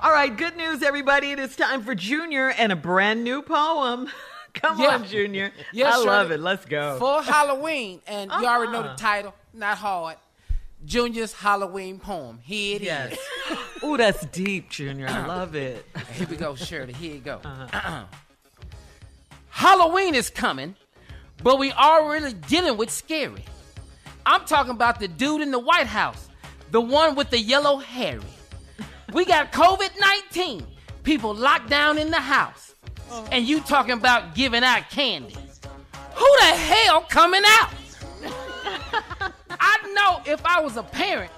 All right, good news, everybody. It is time for Junior and a brand new poem. Come Yeah. on, Junior. Yeah, I love it. Let's go. For Halloween, and you already know the Uh-uh. title, not hard. Junior's Halloween poem. Here it is. Yes. Ooh, that's deep, Junior. I love it. Here we go, Shirley. Here you go. Uh-huh. Halloween is coming, but we already dealing with scary. I'm talking about the dude in the White House, the one with the yellow Harry. We got COVID 19, people locked down in the house, and you talking about giving out candy. Who the hell coming out? I know if I was a parent,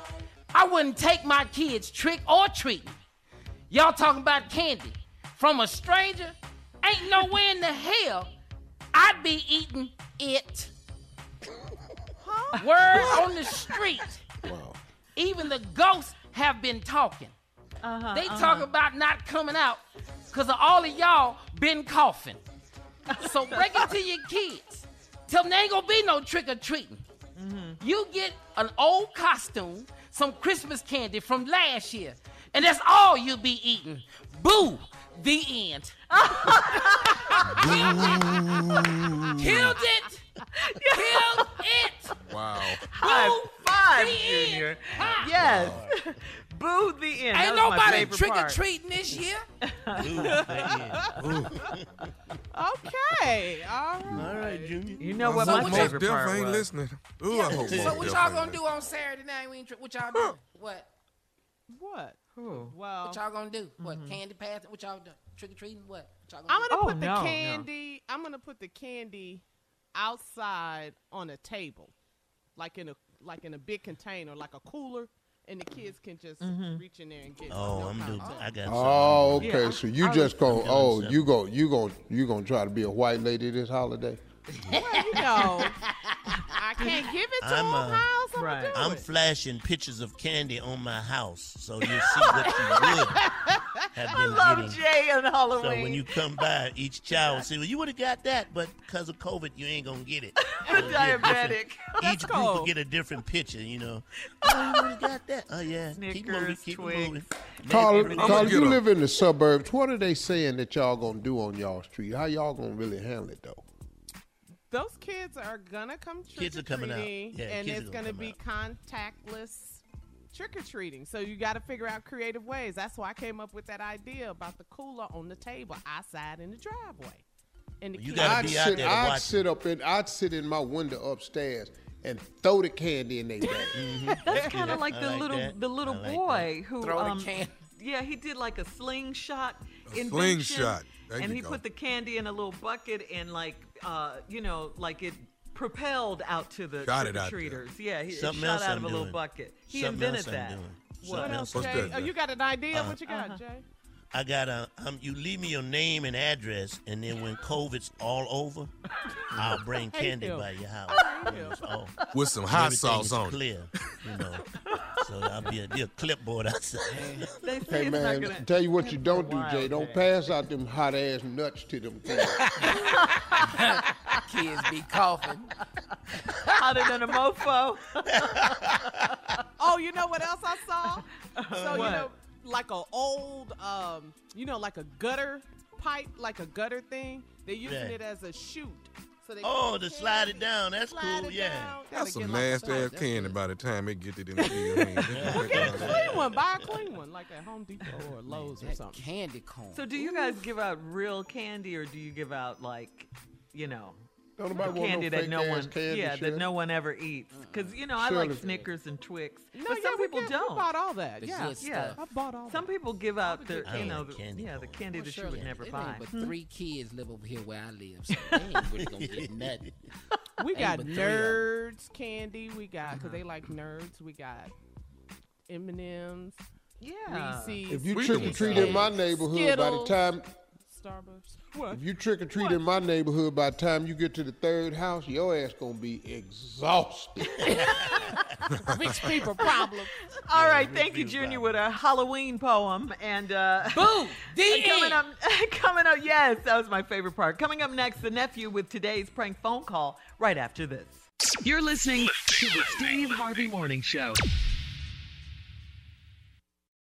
I wouldn't take my kids trick or treating. Y'all talking about candy from a stranger? Ain't nowhere in the hell I'd be eating it. Word on the street. Even the ghosts have been talking. Uh-huh, they talk about not coming out because of all of y'all been coughing. So break it to your kids. Tell them there ain't gonna be no trick or treating. You get an old costume, some Christmas candy from last year, and that's all you'll be eating. Boo! The end. Killed it! Killed it! Wow. High five, the. Junior. Ha. Yes. Boo the end. Ain't That nobody trick or treating this year. Okay. All right. All right, Junior. You know what So my what favorite part ain't was? listening. Ooh, I hope So what y'all gonna do on Saturday night? We ain't tri- what y'all do? What? What? Who? Well, What y'all gonna do? What? Mm-hmm. Candy pass? What y'all do? Trick or treating? What? What y'all I'm gonna gonna Oh, put the no, no. candy. I'm gonna put the candy outside on a table, like in a like in a big container, like a cooler, and the kids can just reach in there and get. it. Oh, No I'm doing. I got Oh, something. okay. Yeah, so you I just gonna I'm oh something. you go you go you gonna try to be a white lady this holiday? Well, you know, I can't give it to I'm, them. uh, How I'm Right. I'm flashing pictures of candy on my house, so you see what you would have I love getting. Jay on Halloween. So when you come by, each child will say, "Well, you would have got that, but because of COVID, you ain't gonna get it." So it'll be a different- Diabetic. Each group will get a different picture. You know. Oh, you would have got that. Oh yeah. keep moving. Snickers, Keep it Twix. moving. Carl, Carl you live in the suburbs. What are they saying that y'all gonna do on y'all street? How y'all gonna really handle it though? Those kids are gonna come trick Kids are coming out. Yeah, and it's gonna, gonna be contactless trick or treating. So you got to figure out creative ways. That's why I came up with that idea about the cooler on the table outside in the driveway. And the You gotta I'd be out sit, there to I'd watch sit up in, I'd sit in my window upstairs and throw the candy in their bag. Mm-hmm. That's kind of like the little that. the little like boy who Throw the um, can- yeah he did like a slingshot A invention, slingshot. There and you he go. put the candy in a little bucket and like uh you know like it propelled out to the Shot it out there. trick-or-treaters. Yeah, he Something shot else out I'm of a little bucket. He Something invented else I'm that. doing. What? Something else else, Jay? doing. Oh, you got an idea? Uh, what you got, Jay? I got a um. You leave me your name and address, and then when COVID's all over, I'll bring candy him. by your house. hate him. It's all- With some hot everything sauce is on it. clear, you know. So I'll be a, be a clipboard outside. They say Hey man, gonna. tell you what you don't do, Jay. Don't day. pass out them hot ass nuts to them kids. Kids be coughing. Hotter than a mofo. Oh, you know what else I saw? So What? you know, like a old, um, you know, like a gutter pipe, like a gutter thing. They're using Yeah. it as a chute. So they Oh, to the slide it down. That's slide cool, yeah. down, That's some a nasty ass candy by the time it get it in the your hand. Well, get a clean one. Buy a clean one, like at Home Depot or Lowe's or something. candy corn. So do you guys give out real candy or do you give out like, you know, Don't the nobody want candy no that fake no ass one, candy. yeah, Shirley. that no one ever eats? Because you know I Shirley. like Snickers and Twix, No, but yeah, some we people get- don't. We bought all that. The yeah, yeah. stuff. I bought all Some that. people give out the, you know, the, candy yeah, the candy Well, that you Shirley, would never it buy. but Hmm? three kids live over here where I live, so they ain't really gonna get nothing. We got but three of 'em. nerds candy. We got because they like nerds. We got M and M's, Yeah. Reese's. If you We trick or treat in my neighborhood, by the time Starburst. What? if you trick or treat in my neighborhood, by the time you get to the third house, your ass gonna be exhausted. Rich people problem. All right, thank you, Junior, with a Halloween poem. And uh, Boom! and coming D-E. up, coming up, yes, that was my favorite part. Coming up next, the nephew with today's prank phone call. Right after this. You're listening to the Steve Harvey Morning Show.